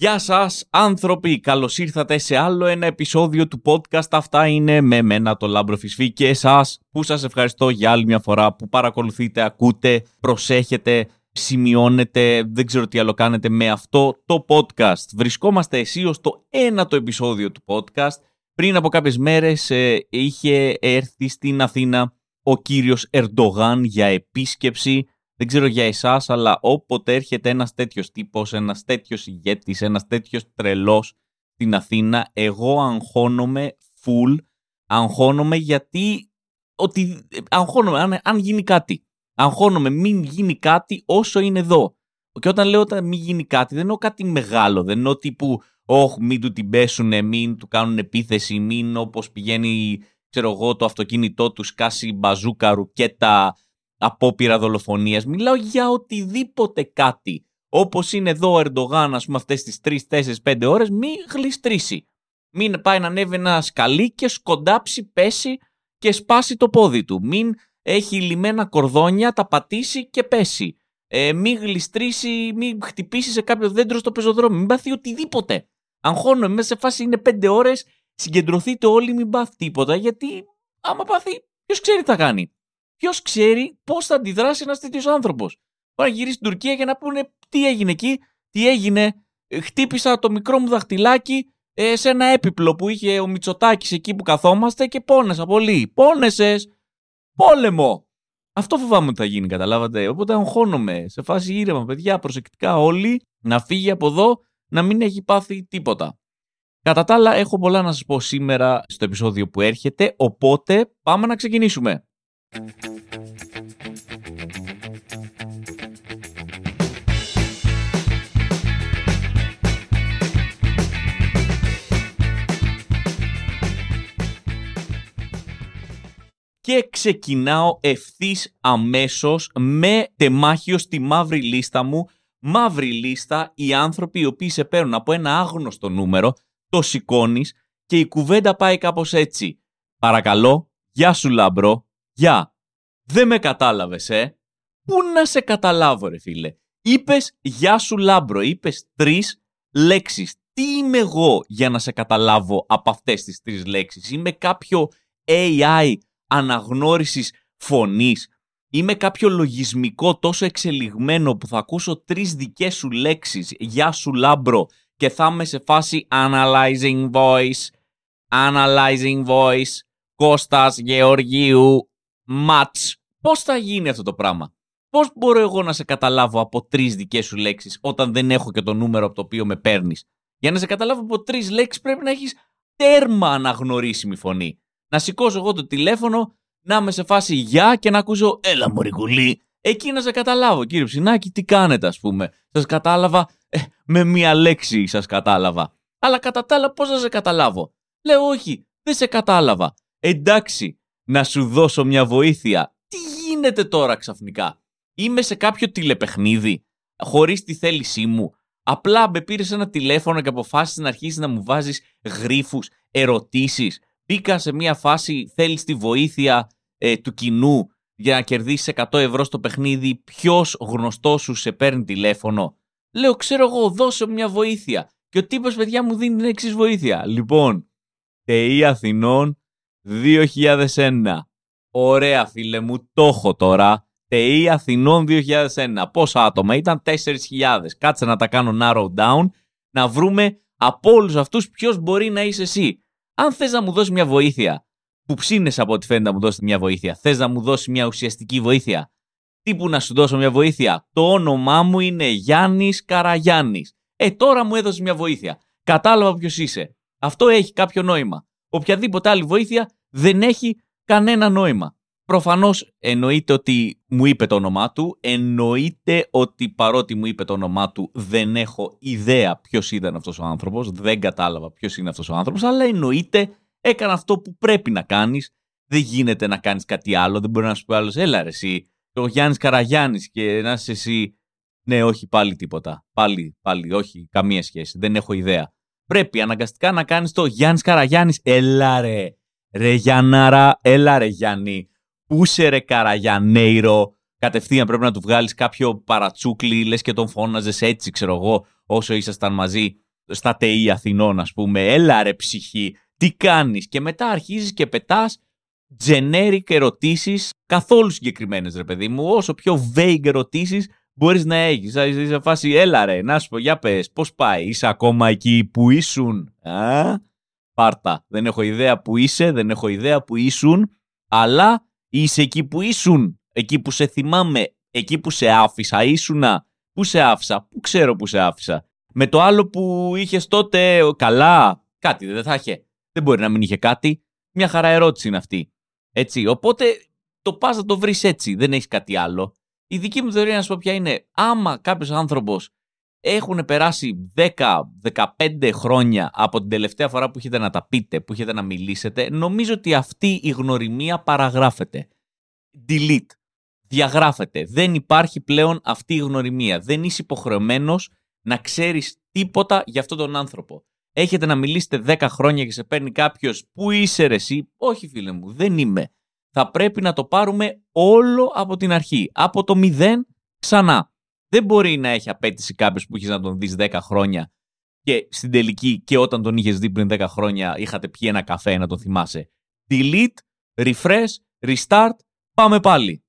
Γεια σας άνθρωποι, καλώς ήρθατε σε άλλο ένα επεισόδιο του podcast. Αυτά είναι με μένα το Λάμπρο Φισφή και εσάς που σας ευχαριστώ για άλλη μια φορά που παρακολουθείτε, ακούτε, προσέχετε, σημειώνετε, δεν ξέρω τι άλλο κάνετε με αυτό το podcast. Βρισκόμαστε αισίως στο ένατο επεισόδιο του podcast. Πριν από κάποιες μέρες ε, είχε έρθει στην Αθήνα ο κύριος Ερντογάν για επίσκεψη δεν ξέρω για εσάς, αλλά όποτε έρχεται ένας τέτοιος τύπος, ένας τέτοιος ηγέτης, ένας τέτοιος τρελός στην Αθήνα, εγώ αγχώνομαι full. Αγχώνομαι γιατί. Ότι, αγχώνομαι αν, αν γίνει κάτι. Αγχώνομαι μην γίνει κάτι όσο είναι εδώ. Και όταν λέω ότι μην γίνει κάτι, δεν εννοώ κάτι μεγάλο. Δεν εννοώ τύπου, Όχι, μην του την πέσουνε, μην του κάνουν επίθεση, μην όπως πηγαίνει, ξέρω εγώ, το αυτοκίνητό του σκάσει μπαζούκα, ρουκέτα, απόπειρα δολοφονίας. Μιλάω για οτιδήποτε κάτι. Όπως είναι εδώ ο Ερντογάν, ας πούμε, αυτές τις 3, 4, 5 ώρες, μην γλιστρήσει. Μην πάει να ανέβει ένα σκαλί και σκοντάψει, πέσει και σπάσει το πόδι του. Μην έχει λιμένα κορδόνια, τα πατήσει και πέσει. Ε, μην γλιστρήσει, μην χτυπήσει σε κάποιο δέντρο στο πεζοδρόμιο. Μην πάθει οτιδήποτε. Αγχώνω, μέσα σε φάση είναι 5 ώρες, συγκεντρωθείτε όλοι, μην πάθει τίποτα, γιατί άμα πάθει, ποιος ξέρει τι θα κάνει ποιος ξέρει πώς θα αντιδράσει ένας τέτοιος άνθρωπος. Μπορεί να γυρίσει στην Τουρκία και να πούνε τι έγινε εκεί, τι έγινε. Ε, χτύπησα το μικρό μου δαχτυλάκι ε, σε ένα έπιπλο που είχε ο Μητσοτάκης εκεί που καθόμαστε και πόνεσα πολύ. Πόνεσες! Πόλεμο! Αυτό φοβάμαι ότι θα γίνει, καταλάβατε. Οπότε αγχώνομαι σε φάση ήρεμα, παιδιά, προσεκτικά όλοι, να φύγει από εδώ, να μην έχει πάθει τίποτα. Κατά τα άλλα, έχω πολλά να σας πω σήμερα στο επεισόδιο που έρχεται, οπότε πάμε να ξεκινήσουμε. Και ξεκινάω ευθύς αμέσως με τεμάχιο στη μαύρη λίστα μου. Μαύρη λίστα, οι άνθρωποι οι οποίοι σε παίρνουν από ένα άγνωστο νούμερο, το σηκώνεις και η κουβέντα πάει κάπως έτσι. Παρακαλώ, γεια σου λαμπρό, Γεια. Δεν με κατάλαβες, ε. Πού να σε καταλάβω, ρε φίλε. Είπες γεια σου λάμπρο. Είπες τρεις λέξεις. Τι είμαι εγώ για να σε καταλάβω από αυτές τις τρεις λέξεις; Είμαι κάποιο AI αναγνώρισης φωνής. Είμαι κάποιο λογισμικό τόσο εξελιγμένο που θα ακούσω τρεις δικές σου λέξεις. Γεια σου λάμπρο. Και θα είμαι σε φάση analyzing voice. Analyzing voice. Κώστας Γεωργίου ματς. Πώς θα γίνει αυτό το πράγμα; Πώς μπορώ εγώ να σε καταλάβω από τρεις δικές σου λέξεις όταν δεν έχω και το νούμερο από το οποίο με παίρνεις; Για να σε καταλάβω από τρεις λέξεις πρέπει να έχεις τέρμα αναγνωρίσιμη φωνή. Να σηκώσω εγώ το τηλέφωνο, να είμαι σε φάση γεια και να ακούσω έλα μωρικουλή. Εκεί να σε καταλάβω κύριε Ψινάκη τι κάνετε ας πούμε. Σας κατάλαβα ε, με μία λέξη σας κατάλαβα. Αλλά κατά τα άλλα πώς θα σε καταλάβω; Λέω όχι δεν σε κατάλαβα. Εντάξει να σου δώσω μια βοήθεια. Τι γίνεται τώρα ξαφνικά; Είμαι σε κάποιο τηλεπαιχνίδι, χωρίς τη θέλησή μου. Απλά με πήρες ένα τηλέφωνο και αποφάσισες να αρχίσεις να μου βάζεις γρήφου, ερωτήσεις. Μπήκα σε μια φάση, θέλεις τη βοήθεια ε, του κοινού για να κερδίσεις 100 ευρώ στο παιχνίδι. Ποιος γνωστός σου σε παίρνει τηλέφωνο; Λέω, ξέρω εγώ, δώσε μια βοήθεια. Και ο τύπος, παιδιά, μου δίνει την εξής βοήθεια. Λοιπόν, ΤΕΗ Αθηνών 2001. Ωραία φίλε μου, το έχω τώρα. ΤΕΗ Αθηνών 2001. Πόσα άτομα ήταν 4.000. Κάτσε να τα κάνω narrow down. Να βρούμε από όλους αυτούς ποιος μπορεί να είσαι εσύ. Αν θες να μου δώσεις μια βοήθεια, που ψήνεσαι από ό,τι φαίνεται να μου δώσεις μια βοήθεια, θες να μου δώσεις μια ουσιαστική βοήθεια. Τι που να σου δώσω μια βοήθεια; Το όνομά μου είναι Γιάννης Καραγιάννης. Ε, τώρα μου έδωσες μια βοήθεια. Κατάλαβα ποιος είσαι. Αυτό έχει κάποιο νόημα οποιαδήποτε άλλη βοήθεια δεν έχει κανένα νόημα. Προφανώς εννοείται ότι μου είπε το όνομά του, εννοείται ότι παρότι μου είπε το όνομά του δεν έχω ιδέα ποιος ήταν αυτός ο άνθρωπος, δεν κατάλαβα ποιος είναι αυτός ο άνθρωπος, αλλά εννοείται έκανα αυτό που πρέπει να κάνεις. Δεν γίνεται να κάνεις κάτι άλλο, δεν μπορεί να σου πει άλλος, έλα ρε, εσύ, ο Γιάννης Καραγιάννης και να είσαι εσύ. Ναι, όχι, πάλι τίποτα. Πάλι, πάλι, όχι, καμία σχέση. Δεν έχω ιδέα πρέπει αναγκαστικά να κάνεις το Γιάννης Καραγιάννης. Έλα ρε, ρε Γιάνναρα, έλα ρε Γιάννη. Πούσε ρε Καραγιανέιρο. Κατευθείαν πρέπει να του βγάλεις κάποιο παρατσούκλι, λες και τον φώναζες έτσι, ξέρω εγώ, όσο ήσασταν μαζί. στα ΤΕΙ Αθηνών, ας πούμε. Έλα ρε ψυχή, τι κάνεις; Και μετά αρχίζεις και πετάς generic ερωτήσεις, καθόλου συγκεκριμένες, ρε παιδί μου. Όσο πιο vague ερωτήσεις μπορείς να έχεις. Είσαι φάση, έλα ρε, να σου πω, για πες, πώς πάει, είσαι ακόμα εκεί που ήσουν. Α, πάρτα. Δεν έχω ιδέα που είσαι, δεν έχω ιδέα που ήσουν, αλλά είσαι εκεί που ήσουν. Εκεί που σε θυμάμαι, εκεί που σε άφησα, ήσουνα. Πού σε άφησα, πού ξέρω που σε άφησα. Με το άλλο που είχες τότε, καλά, κάτι δεν θα είχε. Δεν μπορεί να μην είχε κάτι. Μια χαρά ερώτηση είναι αυτή. Έτσι, οπότε το πας να το βρεις έτσι, δεν έχεις κάτι άλλο. Η δική μου θεωρία να σου πω ποια είναι, άμα κάποιος άνθρωπος έχουν περάσει 10-15 χρόνια από την τελευταία φορά που έχετε να τα πείτε, που έχετε να μιλήσετε, νομίζω ότι αυτή η γνωριμία παραγράφεται. Delete. Διαγράφεται. Δεν υπάρχει πλέον αυτή η γνωριμία. Δεν είσαι υποχρεωμένος να ξέρεις τίποτα για αυτόν τον άνθρωπο. Έχετε να μιλήσετε 10 χρόνια και σε παίρνει κάποιος, Πού είσαι ρε, εσύ; Όχι, φίλε μου, δεν είμαι. Θα πρέπει να το πάρουμε όλο από την αρχή. Από το μηδέν ξανά. Δεν μπορεί να έχει απέτηση κάποιος που έχει να τον δεις 10 χρόνια και στην τελική και όταν τον είχες δει πριν 10 χρόνια είχατε πιει ένα καφέ να τον θυμάσαι. Delete, refresh, restart, πάμε πάλι.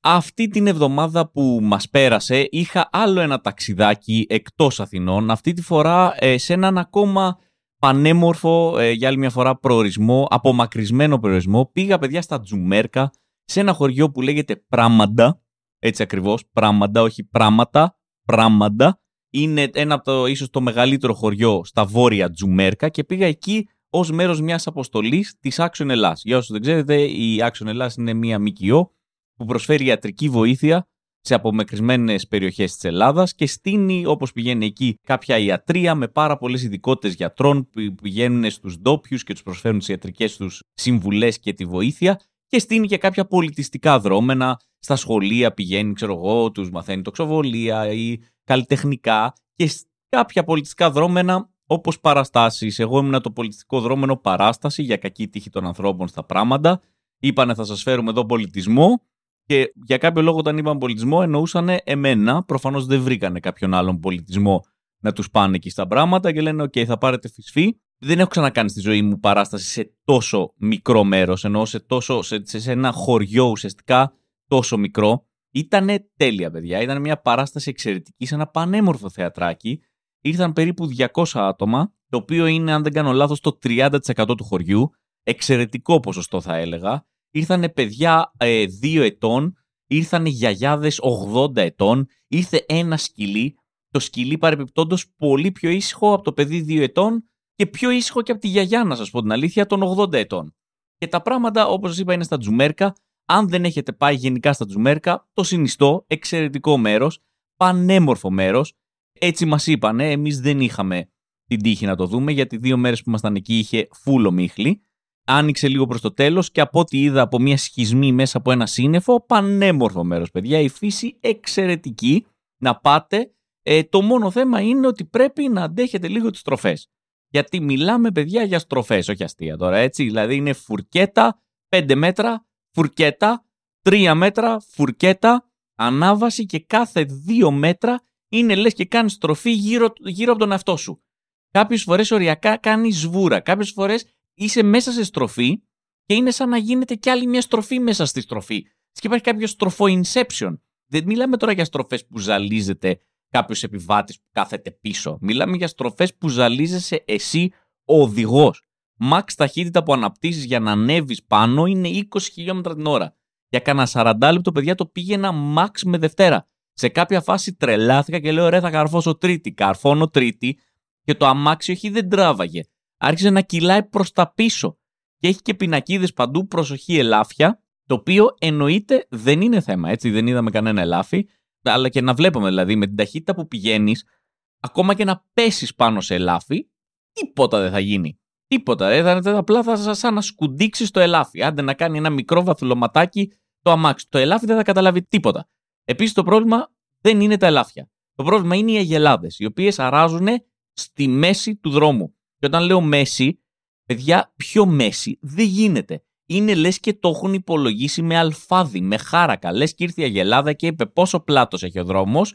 Αυτή την εβδομάδα που μας πέρασε είχα άλλο ένα ταξιδάκι εκτός Αθηνών, αυτή τη φορά ε, σε έναν ακόμα πανέμορφο, ε, για άλλη μια φορά προορισμό, απομακρυσμένο προορισμό. Πήγα παιδιά στα Τζουμέρκα, σε ένα χωριό που λέγεται Πράμαντα, έτσι ακριβώς, Πράμαντα, όχι Πράματα, Πράμαντα. Είναι ένα από το, ίσως το μεγαλύτερο χωριό στα βόρεια Τζουμέρκα και πήγα εκεί ως μέρος μιας αποστολής της Action Ελλάς. Για όσους δεν ξέρετε, η Action Ελλάς είναι μια ΜΚΟ που προσφέρει ιατρική βοήθεια σε απομεκρισμένε περιοχές της Ελλάδας και στείνει, όπως πηγαίνει εκεί, κάποια ιατρία με πάρα πολλές ειδικότητες γιατρών που πηγαίνουν στους ντόπιους και τους προσφέρουν τις ιατρικές τους συμβουλές και τη βοήθεια. Και στείνει και κάποια πολιτιστικά δρόμενα. Στα σχολεία πηγαίνει, ξέρω εγώ, τους μαθαίνει τοξοβολία ή καλλιτεχνικά. Και κάποια πολιτιστικά δρόμενα όπως παραστάσεις. Εγώ ήμουν το πολιτιστικό δρόμενο παράσταση για κακή τύχη των ανθρώπων στα πράγματα. Είπανε θα σας φέρουμε εδώ πολιτισμό και για κάποιο λόγο, όταν είπαν πολιτισμό, εννοούσαν εμένα. Προφανώς δεν βρήκανε κάποιον άλλον πολιτισμό να τους πάνε εκεί στα πράγματα και λένε: OK, θα πάρετε φυσφή. Δεν έχω ξανακάνει στη ζωή μου παράσταση σε τόσο μικρό μέρος, ενώ σε, τόσο, σε, σε ένα χωριό ουσιαστικά τόσο μικρό. Ήτανε τέλεια, παιδιά. Ήταν μια παράσταση εξαιρετική σε ένα πανέμορφο θεατράκι. Ήρθαν περίπου 200 άτομα, το οποίο είναι, αν δεν κάνω λάθος, το 30% του χωριού. Εξαιρετικό ποσοστό, θα έλεγα ήρθανε παιδιά ε, δύο ετών, ήρθανε γιαγιάδες 80 ετών, ήρθε ένα σκυλί, το σκυλί παρεπιπτόντως πολύ πιο ήσυχο από το παιδί δύο ετών και πιο ήσυχο και από τη γιαγιά, να σας πω την αλήθεια, των 80 ετών. Και τα πράγματα, όπως σας είπα, είναι στα Τζουμέρκα. Αν δεν έχετε πάει γενικά στα Τζουμέρκα, το συνιστώ, εξαιρετικό μέρος, πανέμορφο μέρος. Έτσι μας είπανε, εμείς δεν είχαμε την τύχη να το δούμε, γιατί δύο μέρες που ήμασταν εκεί είχε φούλο μίχλη άνοιξε λίγο προς το τέλος και από ό,τι είδα από μια σχισμή μέσα από ένα σύννεφο, πανέμορφο μέρος παιδιά, η φύση εξαιρετική να πάτε. Ε, το μόνο θέμα είναι ότι πρέπει να αντέχετε λίγο τις στροφές. Γιατί μιλάμε παιδιά για στροφές, όχι αστεία τώρα έτσι, δηλαδή είναι φουρκέτα, 5 μέτρα, φουρκέτα, 3 μέτρα, φουρκέτα, ανάβαση και κάθε 2 μέτρα είναι λες και κάνεις στροφή γύρω, γύρω από τον εαυτό σου. Κάποιες φορές οριακά κάνεις σβούρα, κάποιες φορές είσαι μέσα σε στροφή και είναι σαν να γίνεται κι άλλη μια στροφή μέσα στη στροφή. Και υπάρχει κάποιος στροφό inception. Δεν μιλάμε τώρα για στροφές που ζαλίζεται κάποιος επιβάτης που κάθεται πίσω. Μιλάμε για στροφές που ζαλίζεσαι εσύ ο οδηγός. Max ταχύτητα που αναπτύσσεις για να ανέβεις πάνω είναι 20 χιλιόμετρα την ώρα. Για κάνα 40 λεπτό, παιδιά, το πήγαινα max με Δευτέρα. Σε κάποια φάση τρελάθηκα και λέω: Ρε, θα καρφώσω τρίτη. Καρφώνω τρίτη και το αμάξι όχι δεν τράβαγε άρχισε να κυλάει προς τα πίσω και έχει και πινακίδες παντού προσοχή ελάφια, το οποίο εννοείται δεν είναι θέμα, έτσι δεν είδαμε κανένα ελάφι, αλλά και να βλέπουμε δηλαδή με την ταχύτητα που πηγαίνεις, ακόμα και να πέσεις πάνω σε ελάφι, τίποτα δεν θα γίνει. Τίποτα. Ε, θα, απλά θα σαν να σκουντίξει το ελάφι. Άντε να κάνει ένα μικρό βαθυλωματάκι το αμάξι. Το ελάφι δεν θα καταλάβει τίποτα. Επίσης το πρόβλημα δεν είναι τα ελάφια. Το πρόβλημα είναι οι αγελάδες, οι οποίες αράζουν στη μέση του δρόμου. Και όταν λέω μέση, παιδιά, πιο μέση; Δεν γίνεται. είναι λες και το έχουν υπολογίσει με αλφάδι, με χάρακα. Λες και ήρθε η Αγελάδα και είπε πόσο πλάτος έχει ο δρόμος;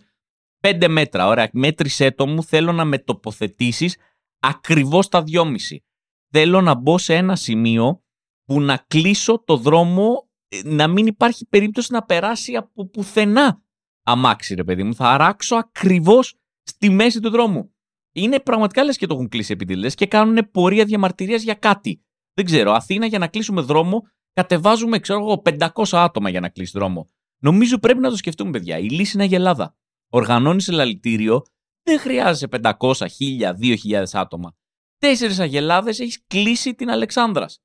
Πέντε μέτρα. Ωραία, μέτρησέ το μου. Θέλω να με τοποθετήσεις ακριβώς τα δυόμιση. Θέλω να μπω σε ένα σημείο που να κλείσω το δρόμο, ε, να μην υπάρχει περίπτωση να περάσει από πουθενά αμάξι, ρε παιδί μου. Θα αράξω ακριβώς στη μέση του δρόμου. Είναι πραγματικά λες και το έχουν κλείσει επιτελέ και κάνουν πορεία διαμαρτυρίας για κάτι. Δεν ξέρω, Αθήνα για να κλείσουμε δρόμο, κατεβάζουμε, ξέρω εγώ, 500 άτομα για να κλείσει δρόμο. Νομίζω πρέπει να το σκεφτούμε, παιδιά. Η λύση είναι αγελάδα. Οργανώνεις ελαλητήριο, δεν χρειάζεσαι 500, 1000, 2000 άτομα. Τέσσερις αγελάδες έχεις κλείσει την Αλεξάνδρας.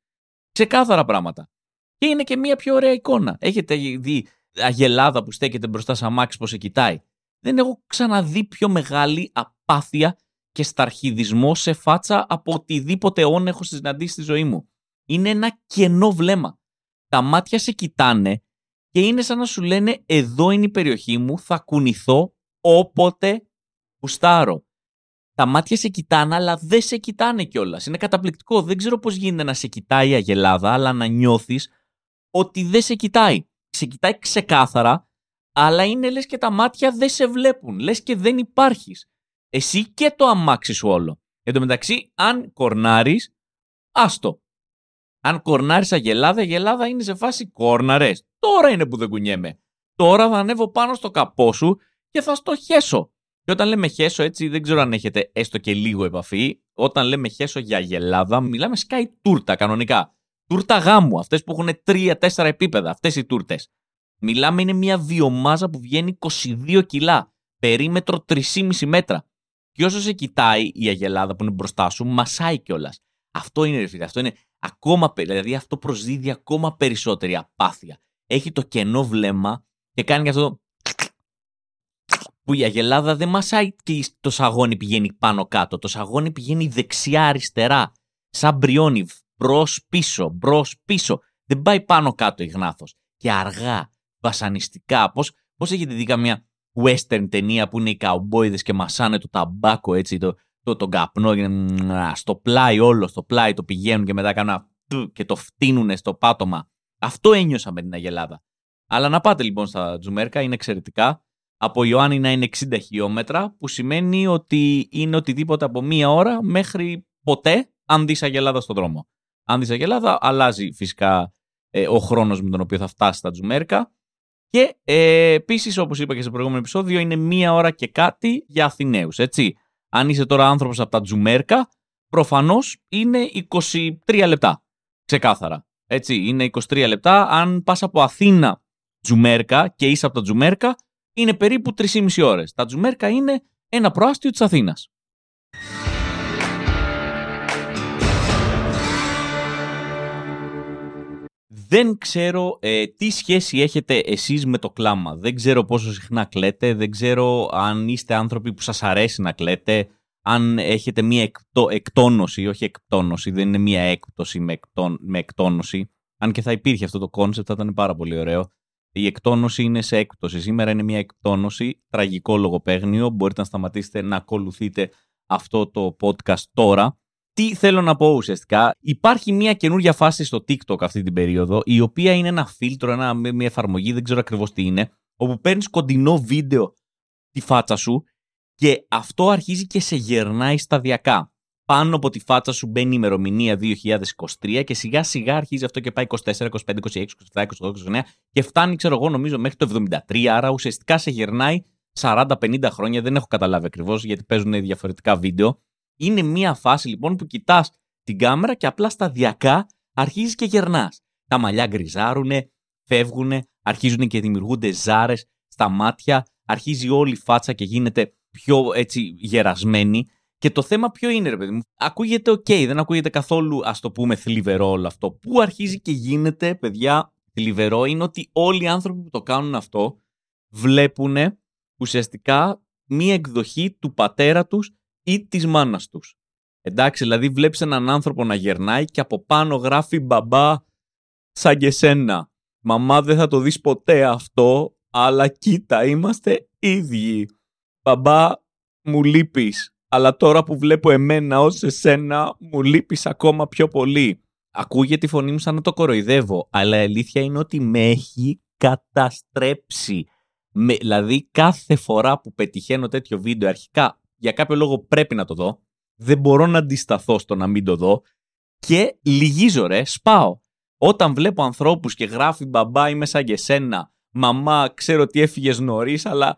Ξεκάθαρα πράγματα. Και είναι και μια πιο ωραία εικόνα. Έχετε δει αγελάδα που στέκεται μπροστά σε αμάξι πώ σε κοιτάει. Δεν έχω ξαναδεί πιο μεγάλη απάθεια και σταρχιδισμό σε φάτσα από οτιδήποτε όν έχω συναντήσει στη ζωή μου. Είναι ένα κενό βλέμμα. Τα μάτια σε κοιτάνε και είναι σαν να σου λένε εδώ είναι η περιοχή μου, θα κουνηθώ όποτε γουστάρω. Τα μάτια σε κοιτάνε, αλλά δεν σε κοιτάνε κιόλας. Είναι καταπληκτικό. Δεν ξέρω πώς γίνεται να σε κοιτάει η Αγελάδα, αλλά να νιώθεις ότι δεν σε κοιτάει. Σε κοιτάει ξεκάθαρα, αλλά είναι λες και τα μάτια δεν σε βλέπουν. Λες και δεν υπάρχεις εσύ και το αμάξι σου όλο. Εν τω μεταξύ, αν κορνάρεις, άστο. Αν κορνάρεις αγελάδα, η αγελάδα είναι σε φάση κόρναρες. Τώρα είναι που δεν κουνιέμαι. Τώρα θα ανέβω πάνω στο καπό σου και θα στο χέσω. Και όταν λέμε χέσω, έτσι δεν ξέρω αν έχετε έστω και λίγο επαφή. Όταν λέμε χέσω για αγελάδα, μιλάμε σκάει τούρτα κανονικά. Τούρτα γάμου, αυτές που έχουν 3-4 επίπεδα, αυτές οι τούρτες. Μιλάμε είναι μια βιομάζα που βγαίνει 22 κιλά, περίμετρο 3,5 μέτρα. Και όσο σε κοιτάει η αγελάδα που είναι μπροστά σου, μασάει κιόλας. Αυτό είναι, ρε αυτό είναι ακόμα, δηλαδή αυτό προσδίδει ακόμα περισσότερη απάθεια. Έχει το κενό βλέμμα και κάνει αυτό που η αγελάδα δεν μασάει και το σαγόνι πηγαίνει πάνω κάτω. Το σαγόνι πηγαίνει δεξιά-αριστερά. Σαν μπριόνι, μπρος πίσω, μπρος πίσω. Δεν πάει πάνω κάτω η γνάθος. Και αργά, βασανιστικά. Πώς πώς έχετε δει καμία western ταινία που είναι οι καουμπόιδες και μασάνε το ταμπάκο έτσι, το, το, τον καπνό στο πλάι όλο, στο πλάι το πηγαίνουν και μετά κάνουν και το φτύνουν στο πάτωμα. Αυτό ένιωσα με την Αγελάδα. Αλλά να πάτε λοιπόν στα Τζουμέρκα, είναι εξαιρετικά. Από Ιωάννινα είναι 60 χιλιόμετρα, που σημαίνει ότι είναι οτιδήποτε από μία ώρα μέχρι ποτέ, αν δεις Αγελάδα στον δρόμο. Αν δεις Αγελάδα, αλλάζει φυσικά ε, ο χρόνος με τον οποίο θα φτάσεις στα Τζουμέρκα. Και ε, επίσης, όπως είπα και στο προηγούμενο επεισόδιο, είναι μία ώρα και κάτι για Αθηναίους. Έτσι. Αν είσαι τώρα άνθρωπος από τα Τζουμέρκα, προφανώς είναι 23 λεπτά. Ξεκάθαρα. Έτσι, είναι 23 λεπτά. Αν πας από Αθήνα Τζουμέρκα και είσαι από τα Τζουμέρκα, είναι περίπου 3,5 ώρες. Τα Τζουμέρκα είναι ένα προάστιο της Αθήνας. Δεν ξέρω ε, τι σχέση έχετε εσείς με το κλάμα. Δεν ξέρω πόσο συχνά κλαίτε, δεν ξέρω αν είστε άνθρωποι που σας αρέσει να κλαίτε, αν έχετε μία εκτό, εκτόνωση, όχι εκτόνωση, δεν είναι μία έκπτωση με, εκτόν, με εκτόνωση. Αν και θα υπήρχε αυτό το concept, θα ήταν πάρα πολύ ωραίο. Η εκτόνωση είναι σε έκπτωση. Σήμερα είναι μία εκτόνωση, τραγικό λογοπαίγνιο. Μπορείτε να σταματήσετε να ακολουθείτε αυτό το podcast τώρα τι θέλω να πω ουσιαστικά, υπάρχει μια καινούργια φάση στο TikTok αυτή την περίοδο, η οποία είναι ένα φίλτρο, ένα, μια εφαρμογή, δεν ξέρω ακριβώς τι είναι, όπου παίρνεις κοντινό βίντεο τη φάτσα σου και αυτό αρχίζει και σε γερνάει σταδιακά. Πάνω από τη φάτσα σου μπαίνει η ημερομηνία 2023 και σιγά σιγά αρχίζει αυτό και πάει 24, 25, 26, 27, 28, 29 και φτάνει, ξέρω εγώ, νομίζω μέχρι το 73. Άρα ουσιαστικά σε γερνάει 40-50 χρόνια. Δεν έχω καταλάβει ακριβώς γιατί παίζουν διαφορετικά βίντεο. Είναι μια φάση λοιπόν που κοιτάς την κάμερα και απλά σταδιακά αρχίζεις και γερνάς. Τα μαλλιά γκριζάρουν, φεύγουν, αρχίζουν και δημιουργούνται ζάρες στα μάτια, αρχίζει όλη η φάτσα και γίνεται πιο έτσι γερασμένη. Και το θέμα ποιο είναι, ρε παιδί μου; Ακούγεται οκ, δεν ακούγεται καθόλου, ας το πούμε, θλιβερό όλο αυτό. Πού αρχίζει και γίνεται, παιδιά, θλιβερό είναι ότι όλοι οι άνθρωποι που το κάνουν αυτό βλέπουν ουσιαστικά μία εκδοχή του πατέρα τους ή της μάνας τους. Εντάξει, δηλαδή βλέπεις έναν άνθρωπο να γερνάει και από πάνω γράφει μπαμπά σαν και σένα. Μαμά δεν θα το δεις ποτέ αυτό, αλλά κοίτα, είμαστε ίδιοι. Μπαμπά, μου λείπεις, αλλά τώρα που βλέπω εμένα ως εσένα, μου λείπεις ακόμα πιο πολύ. ακούγεται η φωνή μου σαν να το κοροϊδεύω, αλλά η αλήθεια είναι ότι με έχει καταστρέψει. Με, δηλαδή κάθε φορά που πετυχαίνω τέτοιο βίντεο αρχικά για κάποιο λόγο πρέπει να το δω, δεν μπορώ να αντισταθώ στο να μην το δω και λυγίζω ρε, σπάω. Όταν βλέπω ανθρώπους και γράφει μπαμπά είμαι σαν και σένα, μαμά ξέρω ότι έφυγες νωρίς, αλλά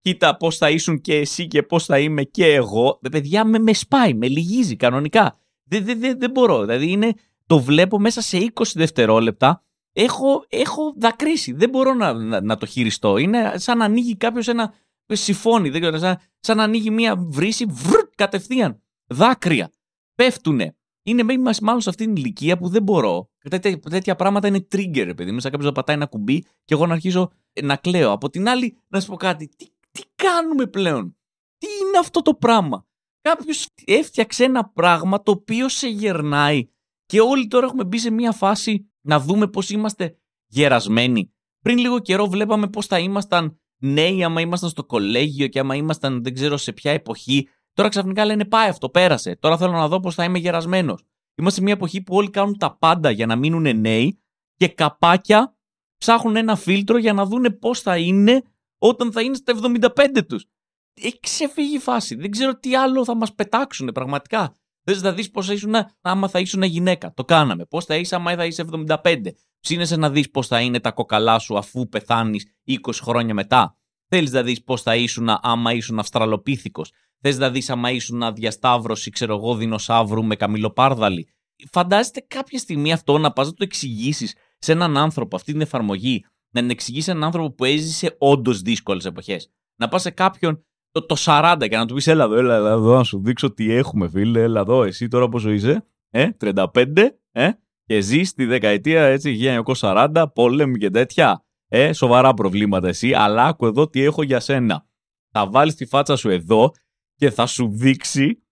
κοίτα πώς θα ήσουν και εσύ και πώς θα είμαι και εγώ, δε παιδιά με, με σπάει, με λυγίζει κανονικά. Δεν, δεν, δεν, δεν μπορώ, δηλαδή είναι, το βλέπω μέσα σε 20 δευτερόλεπτα, έχω, έχω δακρύσει, δεν μπορώ να, να, να το χειριστώ. Είναι σαν να ανοίγει κάποιος ένα συμφώνει, δεν ξέρω, σαν, σαν να ανοίγει μία βρύση, βρρ, κατευθείαν. Δάκρυα. Πέφτουνε. Είναι μάλλον σε αυτήν την ηλικία που δεν μπορώ. Τέτοια, τέτοια πράγματα είναι trigger, επειδή μέσα κάποιος να πατάει ένα κουμπί και εγώ να αρχίζω να κλαίω. Από την άλλη, να σου πω κάτι, τι, τι κάνουμε πλέον; Τι είναι αυτό το πράγμα; Κάποιος έφτιαξε ένα πράγμα το οποίο σε γερνάει και όλοι τώρα έχουμε μπει σε μια φάση να δούμε πώς είμαστε γερασμένοι. Πριν λίγο καιρό βλέπαμε πώς θα ήμασταν νέοι άμα ήμασταν στο κολέγιο και άμα ήμασταν δεν ξέρω σε ποια εποχή. Τώρα ξαφνικά λένε πάει αυτό, πέρασε. Τώρα θέλω να δω πώς θα είμαι γερασμένος. Είμαστε σε μια εποχή που όλοι κάνουν τα πάντα για να μείνουν νέοι και καπάκια ψάχνουν ένα φίλτρο για να δούνε πώς θα είναι όταν θα είναι στα 75 τους. Έχει ξεφύγει η φάση. Δεν ξέρω τι άλλο θα μας πετάξουν πραγματικά. Θες να δεις πώ θα ήσουν άμα θα ήσουν γυναίκα. Το κάναμε. Πώς θα είσαι άμα θα είσαι 75. Ψήνεσαι να δεις πώς θα είναι τα κοκαλά σου αφού πεθάνεις 20 χρόνια μετά. Θέλεις να δεις πώς θα ήσουν άμα ήσουν Αυστραλοπίθηκος. Θες να δεις άμα ήσουν διασταύρωση, ξέρω εγώ, δεινοσαύρου με καμιλοπάρδαλη. Φαντάζεστε κάποια στιγμή αυτό να πας να το εξηγήσεις σε έναν άνθρωπο αυτή την εφαρμογή, να την εξηγήσεις έναν άνθρωπο που έζησε όντως δύσκολες εποχές. Να πας σε κάποιον το, το 40 και να του πεις: Έλα εδώ, έλα εδώ, να σου δείξω τι έχουμε, φίλε. Έλα εδώ, εσύ τώρα πόσο είσαι, ε, 35, ε, και ζεις στη δεκαετία έτσι, 1940, πόλεμοι και τέτοια. Ε, σοβαρά προβλήματα εσύ, αλλά άκου εδώ τι έχω για σένα. Θα βάλεις τη φάτσα σου εδώ και θα σου δείξει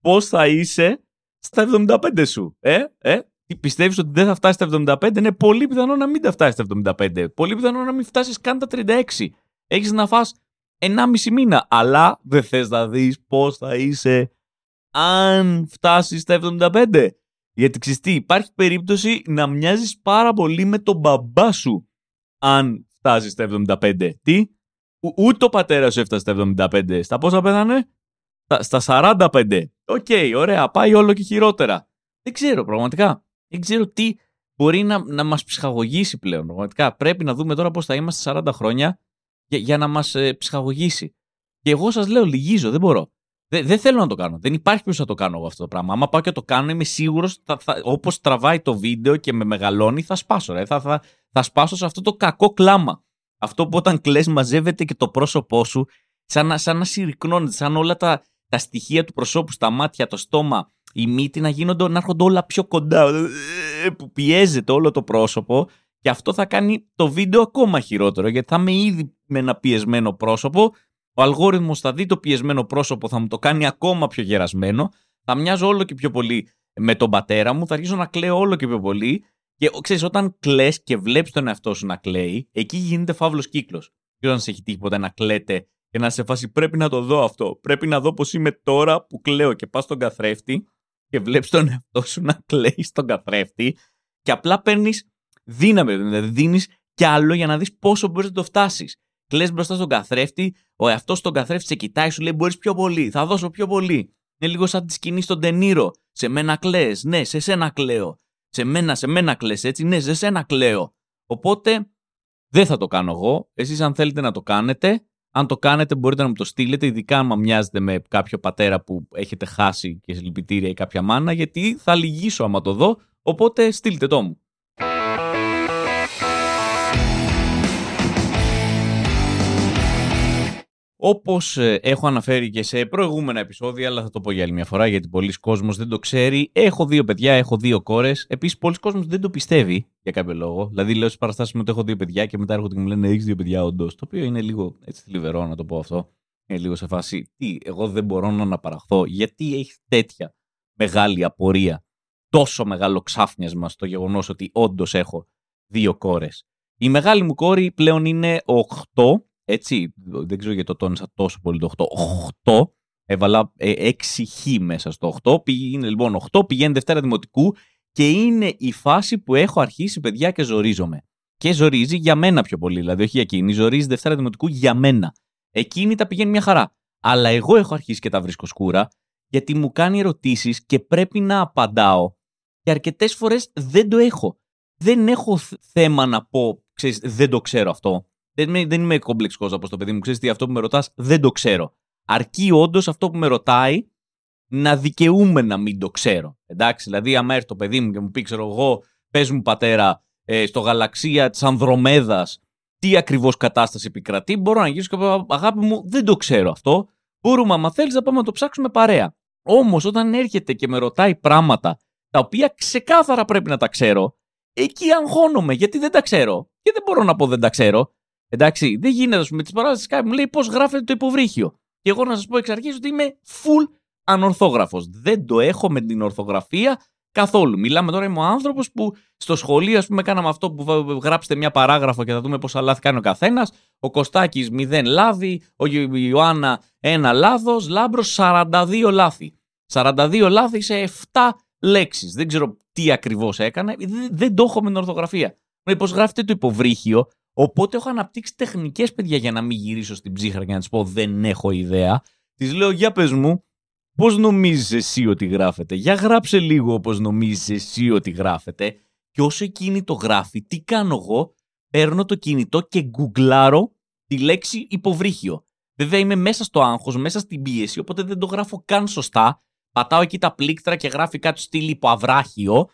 πώς θα είσαι στα 75 σου. Ε, ε, πιστεύεις ότι δεν θα φτάσεις στα 75, είναι πολύ πιθανό να μην τα φτάσεις στα 75. Πολύ πιθανό να μην φτάσεις καν τα 36. Έχεις να φας 1,5 μήνα, αλλά δεν θες να δεις πώς θα είσαι αν φτάσεις στα 75. Γιατί ξες τι, υπάρχει περίπτωση να μοιάζεις πάρα πολύ με τον μπαμπά σου αν φτάσεις στα 75. Τι; Ο, ούτε ο πατέρας σου έφτασε στα 75. Στα πόσα πέθανε; Στα, στα 45. Ok, okay, ωραία, πάει όλο και χειρότερα. Δεν ξέρω πραγματικά. Δεν ξέρω τι μπορεί να, να μας ψυχαγωγήσει πλέον. Πραγματικά πρέπει να δούμε τώρα πώς θα είμαστε 40 χρόνια για, για να μας ε, ψυχαγωγήσει. Και εγώ σας λέω λυγίζω, δεν μπορώ. Δεν, δεν θέλω να το κάνω. Δεν υπάρχει ποιος να το κάνω εγώ αυτό το πράγμα. Άμα πάω και το κάνω, είμαι σίγουρος όπως τραβάει το βίντεο και με μεγαλώνει, θα σπάσω. Ρε. Θα, θα, θα σπάσω σε αυτό το κακό κλάμα. Αυτό που όταν κλε, μαζεύεται και το πρόσωπό σου, σαν να, σαν να συρρυκνώνεται, σαν όλα τα, τα στοιχεία του προσώπου, στα μάτια, το στόμα, η μύτη να γίνονται, να έρχονται όλα πιο κοντά. Που πιέζεται όλο το πρόσωπο. Και αυτό θα κάνει το βίντεο ακόμα χειρότερο, γιατί θα είμαι ήδη με ένα πιεσμένο πρόσωπο ο αλγόριθμος θα δει το πιεσμένο πρόσωπο, θα μου το κάνει ακόμα πιο γερασμένο, θα μοιάζω όλο και πιο πολύ με τον πατέρα μου, θα αρχίσω να κλαίω όλο και πιο πολύ. Και ξέρεις, όταν κλε και βλέπεις τον εαυτό σου να κλαίει, εκεί γίνεται φαύλος κύκλος. Και όταν σε έχει τύχει ποτέ να κλαίτε και να σε φάσει, πρέπει να το δω αυτό. Πρέπει να δω πώς είμαι τώρα που κλαίω και πας στον καθρέφτη και βλέπεις τον εαυτό σου να κλαίει στον καθρέφτη και απλά παίρνεις δύναμη, δηλαδή δίνεις κι άλλο για να δεις πόσο μπορείς να το φτάσεις. Κλε μπροστά στον καθρέφτη, ο εαυτός στον καθρέφτη σε κοιτάει, σου λέει: Μπορείς πιο πολύ, θα δώσω πιο πολύ. Είναι λίγο σαν τη σκηνή στον Τενήρο. Σε μένα κλε, ναι, σε σένα κλαίω. Σε μένα, σε μένα κλε, έτσι, ναι, σε σένα κλαίω. Οπότε δεν θα το κάνω εγώ. Εσείς, αν θέλετε να το κάνετε, αν το κάνετε, μπορείτε να μου το στείλετε, ειδικά αν μοιάζετε με κάποιο πατέρα που έχετε χάσει και συλληπιτήρια ή κάποια μάνα, γιατί θα λυγίσω άμα το δω. Οπότε στείλτε το μου. Όπως ε, έχω αναφέρει και σε προηγούμενα επεισόδια, αλλά θα το πω για άλλη μια φορά γιατί πολλοί κόσμος δεν το ξέρει. Έχω δύο παιδιά, έχω δύο κόρες. Επίσης, πολλοί κόσμος δεν το πιστεύει για κάποιο λόγο. Δηλαδή, λέω στις παραστάσεις μου ότι έχω δύο παιδιά και μετά έρχονται και μου λένε Έχεις δύο παιδιά, όντως. Το οποίο είναι λίγο έτσι θλιβερό να το πω αυτό. Είναι λίγο σε φάση. Τι, εγώ δεν μπορώ να αναπαραχθώ. Γιατί έχει τέτοια μεγάλη απορία, τόσο μεγάλο ξάφνιασμα στο γεγονός ότι όντως έχω δύο κόρες. Η μεγάλη μου κόρη πλέον είναι 8 έτσι, δεν ξέρω γιατί το τόνισα τόσο πολύ το 8. 8. Έβαλα 6 ε, χ μέσα στο 8. Πήγαινε λοιπόν 8, πηγαίνει Δευτέρα Δημοτικού Και είναι η φάση που έχω αρχίσει, παιδιά, και ζορίζομαι. Και ζορίζει για μένα πιο πολύ. Δηλαδή, όχι για εκείνη. Ζορίζει Δευτέρα Δημοτικού για μένα. Εκείνη τα πηγαίνει μια χαρά. Αλλά εγώ έχω αρχίσει και τα βρίσκω σκούρα, γιατί μου κάνει ερωτήσεις και πρέπει να απαντάω. Και αρκετές φορές δεν το έχω. Δεν έχω θέμα να πω, ξέρεις, δεν το ξέρω αυτό. Δεν, δεν είμαι κομπλεξικό από το παιδί μου. Ξέρεις τι, αυτό που με ρωτάς δεν το ξέρω. Αρκεί όντως αυτό που με ρωτάει να δικαιούμαι να μην το ξέρω. Εντάξει, δηλαδή, άμα έρθει το παιδί μου και μου πει, ξέρω εγώ, πες μου πατέρα, ε, στο γαλαξία της Ανδρομέδας, τι ακριβώς κατάσταση επικρατεί, μπορώ να γυρίσω και πω, αγάπη μου, δεν το ξέρω αυτό. Μπορούμε, άμα θέλεις, να πάμε να το ψάξουμε παρέα. Όμως, όταν έρχεται και με ρωτάει πράγματα τα οποία ξεκάθαρα πρέπει να τα ξέρω, εκεί αγχώνομαι γιατί δεν τα ξέρω. Και δεν μπορώ να πω δεν τα ξέρω. Εντάξει, δεν γίνεται, ας πούμε, τι παράδοσης Skype μου λέει πώς γράφεται το υποβρύχιο. Και εγώ να σας πω εξ αρχής ότι είμαι full ανορθόγραφος. Δεν το έχω με την ορθογραφία καθόλου. Μιλάμε τώρα, είμαι ο άνθρωπος που στο σχολείο, ας πούμε, κάναμε αυτό που γράψετε μια παράγραφο και θα δούμε πόσα λάθη κάνει ο καθένας. Ο Κωστάκης 0 λάθη, ο Ιωάννα 1 λάθος, Λάμπρος 42 λάθη. 42 λάθη σε 7 λέξεις. Δεν ξέρω τι ακριβώς έκανε. Δεν, το έχω με την ορθογραφία. Πώς γράφετε το υποβρύχιο, Οπότε έχω αναπτύξει τεχνικές παιδιά για να μην γυρίσω στην ψύχρα και να της πω δεν έχω ιδέα. Της λέω, για πες μου, πώς νομίζεις εσύ ότι γράφεται; Για γράψε λίγο όπως νομίζεις εσύ ότι γράφεται. Και όσο εκείνη το γράφει, τι κάνω εγώ, παίρνω το κινητό και γκουγκλάρω τη λέξη υποβρύχιο. Βέβαια είμαι μέσα στο άγχος, μέσα στην πίεση, οπότε δεν το γράφω καν σωστά. Πατάω εκεί τα πλήκτρα και γράφει κάτι στυλ υποαβράχιο.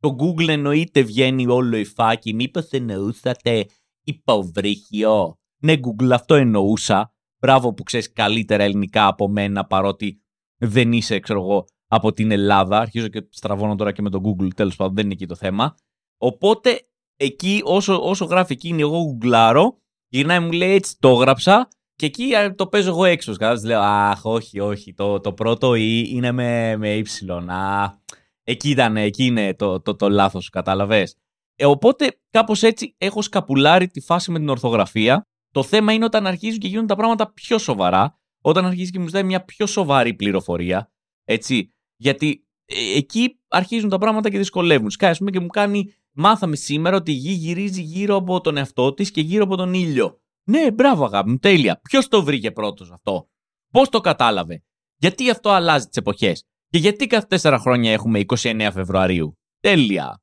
Το Google εννοείται βγαίνει όλο η φάκη. Μήπως εννοούσατε υποβρύχιο. Ναι, Google, αυτό εννοούσα. Μπράβο που ξέρεις καλύτερα ελληνικά από μένα, παρότι δεν είσαι, ξέρω εγώ, από την Ελλάδα. Αρχίζω και στραβώνω τώρα και με το Google, τέλος πάντων, δεν είναι εκεί το θέμα. Οπότε, εκεί, όσο, όσο γράφει εκείνη, εγώ γουγκλάρω, γυρνάει μου λέει έτσι το έγραψα και εκεί το παίζω εγώ έξω. Κατάλαβε, λέω Αχ, όχι, όχι. Το, το πρώτο ή είναι με, με ύψιλον. Α, εκεί ήταν, εκεί είναι το, το, το λάθος, κατάλαβες. Ε, οπότε κάπως έτσι έχω σκαπουλάρει τη φάση με την ορθογραφία. Το θέμα είναι όταν αρχίζουν και γίνουν τα πράγματα πιο σοβαρά, όταν αρχίζει και μου ζητάει μια πιο σοβαρή πληροφορία. Έτσι. Γιατί ε, εκεί αρχίζουν τα πράγματα και δυσκολεύουν. Σκάει, ας πούμε, και μου κάνει. Μάθαμε σήμερα ότι η γη γυρίζει γύρω από τον εαυτό της και γύρω από τον ήλιο. Ναι, μπράβο, αγάπη μου, τέλεια. Ποιος το βρήκε πρώτος αυτό; Πώς το κατάλαβε; Γιατί αυτό αλλάζει τις εποχές; Και γιατί κάθε τέσσερα χρόνια έχουμε 29 Φεβρουαρίου; Τέλεια.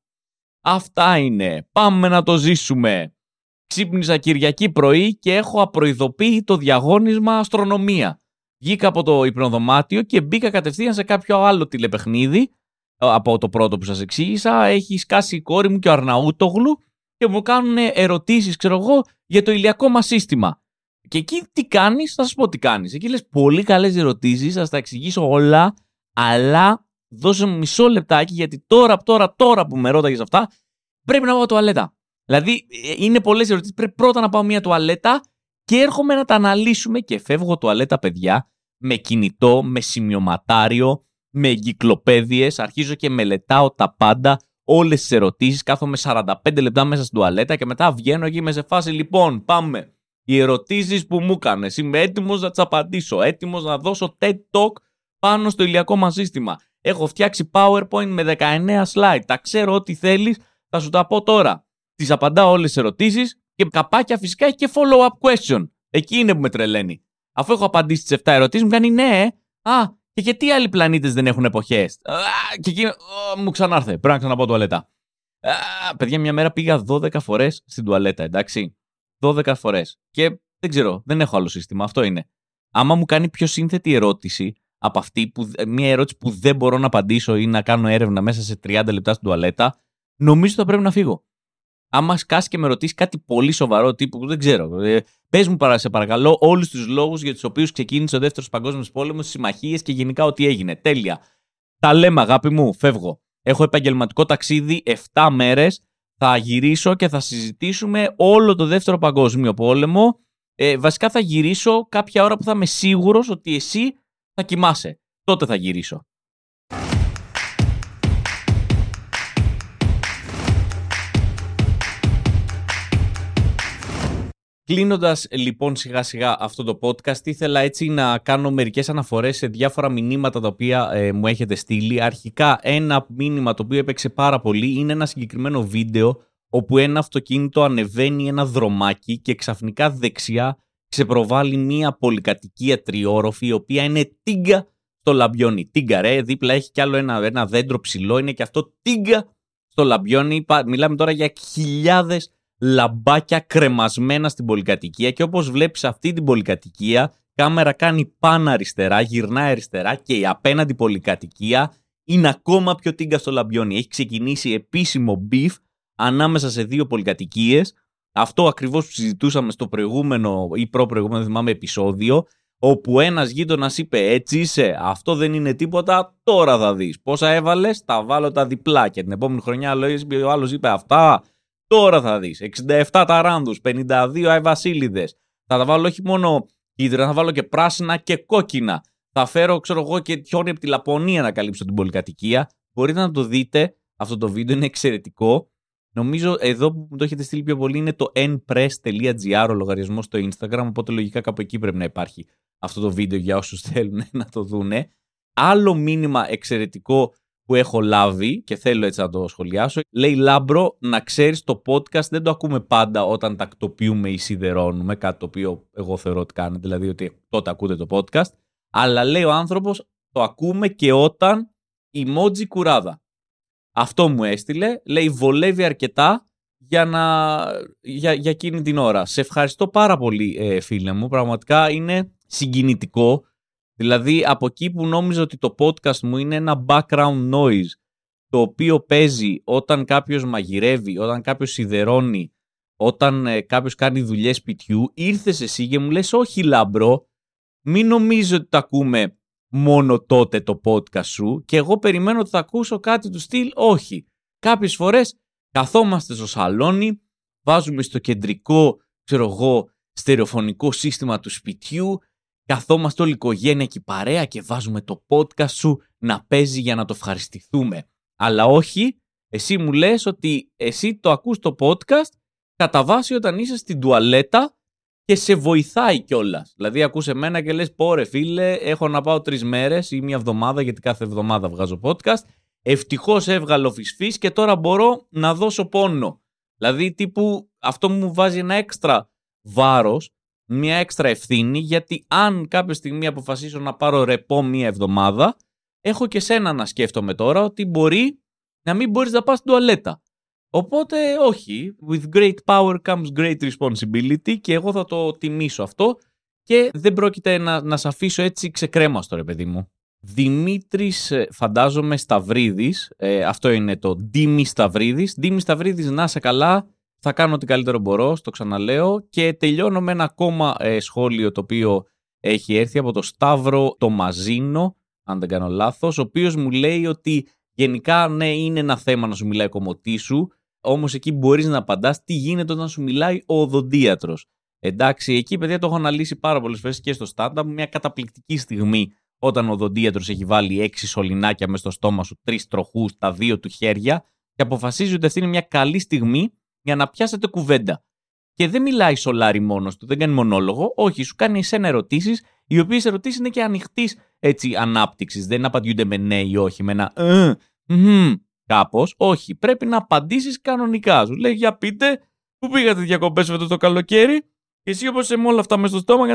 Αυτά είναι. Πάμε να το ζήσουμε. Ξύπνησα Κυριακή πρωί και έχω απροειδοποιεί το διαγώνισμα αστρονομία. Βγήκα από το υπνοδωμάτιο και μπήκα κατευθείαν σε κάποιο άλλο τηλεπαιχνίδι ε, από το πρώτο που σας εξήγησα. Έχει σκάσει η κόρη μου και ο Αρναούτογλου και μου κάνουν ερωτήσεις, ξέρω εγώ, για το ηλιακό μας σύστημα. Και εκεί τι κάνεις, θα σας πω τι κάνεις. Εκεί λες πολύ καλές ερωτήσεις, θα τα εξηγήσω όλα, αλλά δώσε μου μισό λεπτάκι γιατί τώρα, τώρα, τώρα που με ρώταγες αυτά, πρέπει να πάω τουαλέτα. Δηλαδή, ε, είναι πολλές ερωτήσεις. Πρέπει πρώτα να πάω μια τουαλέτα και έρχομαι να τα αναλύσουμε και φεύγω τουαλέτα, παιδιά, με κινητό, με σημειωματάριο, με εγκυκλοπαίδειες. Αρχίζω και μελετάω τα πάντα, όλες τις ερωτήσεις. Κάθομαι 45 λεπτά μέσα στην τουαλέτα και μετά βγαίνω εκεί με σε φάση. Λοιπόν, πάμε. Οι ερωτήσεις που μου έκανε. Είμαι έτοιμος να τις απαντήσω. Έτοιμος να δώσω TED Talk πάνω στο ηλιακό μας σύστημα. Έχω φτιάξει PowerPoint με 19 slide. Τα ξέρω ό,τι θέλεις, θα σου τα πω τώρα. Τις απαντάω όλες τις ερωτήσεις και καπάκια φυσικά έχει και follow-up question. Εκεί είναι που με τρελαίνει. Αφού έχω απαντήσει τις 7 ερωτήσεις, μου κάνει ναι, α, και γιατί άλλοι πλανήτες δεν έχουν εποχές; Και εκεί μου ξανάρθε. Πρέπει να ξαναπώ τουαλέτα. Α, παιδιά, μια μέρα πήγα 12 φορές στην τουαλέτα, εντάξει. 12 φορές. Και δεν ξέρω, δεν έχω άλλο σύστημα. Αυτό είναι. Άμα μου κάνει πιο σύνθετη ερώτηση, από αυτή, που, ε, μια ερώτηση που δεν μπορώ να απαντήσω ή να κάνω έρευνα μέσα σε 30 λεπτά στην τουαλέτα, νομίζω ότι θα πρέπει να φύγω. Άμα σκάσει και με ρωτήσεις κάτι πολύ σοβαρό τύπου, δεν ξέρω. Ε, Πες μου παρά, σε παρακαλώ όλους τους λόγους για τους οποίους ξεκίνησε ο δεύτερος παγκόσμιος πόλεμος, συμμαχίες και γενικά ό,τι έγινε. Τέλεια. Τα λέμε, αγάπη μου, φεύγω. Έχω επαγγελματικό ταξίδι 7 μέρες. Θα γυρίσω και θα συζητήσουμε όλο το δεύτερο παγκόσμιο πόλεμο. Ε, βασικά θα γυρίσω κάποια ώρα που θα είμαι σίγουρος ότι εσύ θα κοιμάσαι. Τότε θα γυρίσω. Κλείνοντας λοιπόν σιγά σιγά αυτό το podcast, ήθελα έτσι να κάνω μερικές αναφορές σε διάφορα μηνύματα τα οποία ε, μου έχετε στείλει. Αρχικά, ένα μήνυμα το οποίο έπαιξε πάρα πολύ είναι ένα συγκεκριμένο βίντεο όπου ένα αυτοκίνητο ανεβαίνει ένα δρομάκι και ξαφνικά δεξιά ξεπροβάλλει μια πολυκατοικία τριόροφη η οποία είναι τίγκα στο λαμπιόνι. Τίγκα ρε, δίπλα έχει κι άλλο ένα, ένα δέντρο ψηλό, είναι και αυτό τίγκα στο λαμπιόνι. Μιλάμε τώρα για χιλιάδες λαμπάκια κρεμασμένα στην πολυκατοικία και όπως βλέπεις αυτή την πολυκατοικία κάμερα κάνει πάνω αριστερά, γυρνάει αριστερά και η απέναντι πολυκατοικία είναι ακόμα πιο τίγκα στο λαμπιόνι. Έχει ξεκινήσει επίσημο beef ανάμεσα σε δύο πολυκατοικίες. Αυτό ακριβώς που συζητούσαμε στο προηγούμενο ή προ-προηγούμενο θυμάμαι επεισόδιο όπου ένας γείτονας είπε έτσι είσαι, αυτό δεν είναι τίποτα, τώρα θα δεις. Πόσα έβαλες, τα βάλω τα διπλά και την επόμενη χρονιά ο άλλος είπε αυτά, Τώρα θα δεις. 67 ταράνδου, 52 αϊβασίλειδε. Θα τα βάλω όχι μόνο ίδρυα, θα βάλω και πράσινα και κόκκινα. Θα φέρω, ξέρω εγώ, και χιόνι από τη Λαπωνία να καλύψω την πολυκατοικία. Μπορείτε να το δείτε. Αυτό το βίντεο είναι εξαιρετικό. Νομίζω εδώ που μου το έχετε στείλει πιο πολύ είναι το npress.gr ο λογαριασμός στο Instagram. Οπότε λογικά κάπου εκεί πρέπει να υπάρχει αυτό το βίντεο για όσους θέλουν να το δούνε. Άλλο μήνυμα εξαιρετικό που έχω λάβει και θέλω έτσι να το σχολιάσω. Λέει Λάμπρο, να ξέρεις το podcast δεν το ακούμε πάντα όταν τακτοποιούμε ή σιδερώνουμε, κάτι το οποίο εγώ θεωρώ ότι κάνετε, δηλαδή ότι τότε ακούτε το podcast. Αλλά λέει ο άνθρωπος, το ακούμε και όταν emoji κουράδα. Αυτό μου έστειλε, λέει βολεύει αρκετά για, να, για, για εκείνη την ώρα. Σε ευχαριστώ πάρα πολύ ε, φίλε μου, πραγματικά είναι συγκινητικό. Δηλαδή από εκεί που νόμιζα ότι το podcast μου είναι ένα background noise το οποίο παίζει όταν κάποιος μαγειρεύει, όταν κάποιος σιδερώνει, όταν ε, κάποιος κάνει δουλειές σπιτιού, ήρθες εσύ και μου λες όχι λάμπρο, μην νομίζω ότι τα ακούμε μόνο τότε το podcast σου και εγώ περιμένω ότι θα ακούσω κάτι του στυλ όχι. Κάποιες φορές καθόμαστε στο σαλόνι, βάζουμε στο κεντρικό, ξέρω εγώ, στερεοφωνικό σύστημα του σπιτιού καθόμαστε όλη η οικογένεια και η παρέα και βάζουμε το podcast σου να παίζει για να το ευχαριστηθούμε. Αλλά όχι, εσύ μου λες ότι εσύ το ακούς το podcast κατά βάση όταν είσαι στην τουαλέτα και σε βοηθάει κιόλας. Δηλαδή, ακούς εμένα και λες: Πόρε, φίλε, έχω να πάω τρεις μέρες ή μια εβδομάδα, γιατί κάθε εβδομάδα βγάζω podcast. Ευτυχώς έβγαλε ο φυσφής και τώρα μπορώ να δώσω πόνο. Δηλαδή, τύπου αυτό μου βάζει ένα έξτρα βάρος μια έξτρα ευθύνη γιατί αν κάποια στιγμή αποφασίσω να πάρω ρεπό μία εβδομάδα έχω και σένα να σκέφτομαι τώρα ότι μπορεί να μην μπορείς να πας στην τουαλέτα. Οπότε όχι, with great power comes great responsibility και εγώ θα το τιμήσω αυτό και δεν πρόκειται να, να σε αφήσω έτσι ξεκρέμαστο ρε παιδί μου. Δημήτρης ε, φαντάζομαι Σταυρίδης, ε, αυτό είναι το Δήμη Σταυρίδης. Δήμη Σταυρίδης να σε καλά, θα κάνω ό,τι καλύτερο μπορώ, στο ξαναλέω. Και τελειώνω με ένα ακόμα ε, σχόλιο το οποίο έχει έρθει από το Σταύρο το Μαζίνο, αν δεν κάνω λάθος, ο οποίος μου λέει ότι γενικά ναι είναι ένα θέμα να σου μιλάει κομμωτή σου, όμως εκεί μπορείς να απαντάς τι γίνεται όταν σου μιλάει ο οδοντίατρος. Εντάξει, εκεί παιδιά το έχω αναλύσει πάρα πολλές φορές και στο στάντα μια καταπληκτική στιγμή όταν ο οδοντίατρος έχει βάλει έξι σωληνάκια μες στο στόμα σου, τρεις τροχούς, τα δύο του χέρια και αποφασίζει ότι αυτή είναι μια καλή στιγμή για να πιάσετε κουβέντα. Και δεν μιλάει σολάρι μόνος του, δεν κάνει μονόλογο. Όχι, σου κάνει εσένα ερωτήσεις, οι οποίες ερωτήσεις είναι και ανοιχτής ανάπτυξης. Δεν απαντιούνται με ναι ή όχι, με ένα ε, κάπως. Όχι, πρέπει να απαντήσεις κανονικά. Σου λέει, για πείτε, πού πήγατε διακοπές φέτος το καλοκαίρι, και εσύ όπως σε όλα αυτά μες στο στόμα,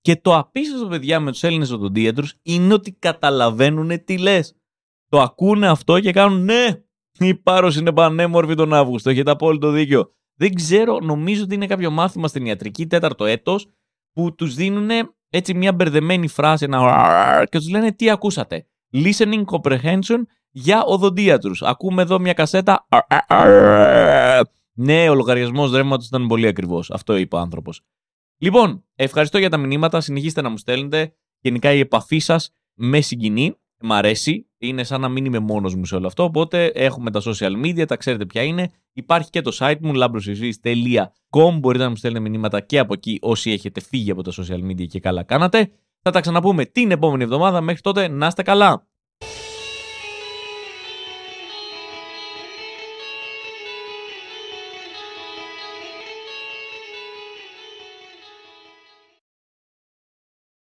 και το απίστευτο, παιδιά, με τους Έλληνες οδοντίατρους είναι ότι καταλαβαίνουν τι λες. Το ακούνε αυτό και κάνουν ναι, η πάρωση είναι πανέμορφη τον Αύγουστο. Έχετε απόλυτο δίκιο. Δεν ξέρω, νομίζω ότι είναι κάποιο μάθημα στην ιατρική, τέταρτο έτος, που τους δίνουν έτσι μια μπερδεμένη φράση, ένα και τους λένε τι ακούσατε; Listening comprehension για οδοντίατρους. Ακούμε εδώ μια κασέτα. Ναι, ο λογαριασμός ρεύματος ήταν πολύ ακριβώ. Αυτό είπε ο άνθρωπος. Λοιπόν, ευχαριστώ για τα μηνύματα. Συνεχίστε να μου στέλνετε. Γενικά η επαφή σας με συγκινεί. Μ' αρέσει. Είναι σαν να μην είμαι μόνος μου σε όλο αυτό. Οπότε έχουμε τα social media, τα ξέρετε ποια είναι. Υπάρχει και το site μου, labrosesvis.com. Μπορείτε να μου στέλνετε μηνύματα και από εκεί όσοι έχετε φύγει από τα social media και καλά κάνατε. Θα τα ξαναπούμε την επόμενη εβδομάδα. Μέχρι τότε να είστε καλά.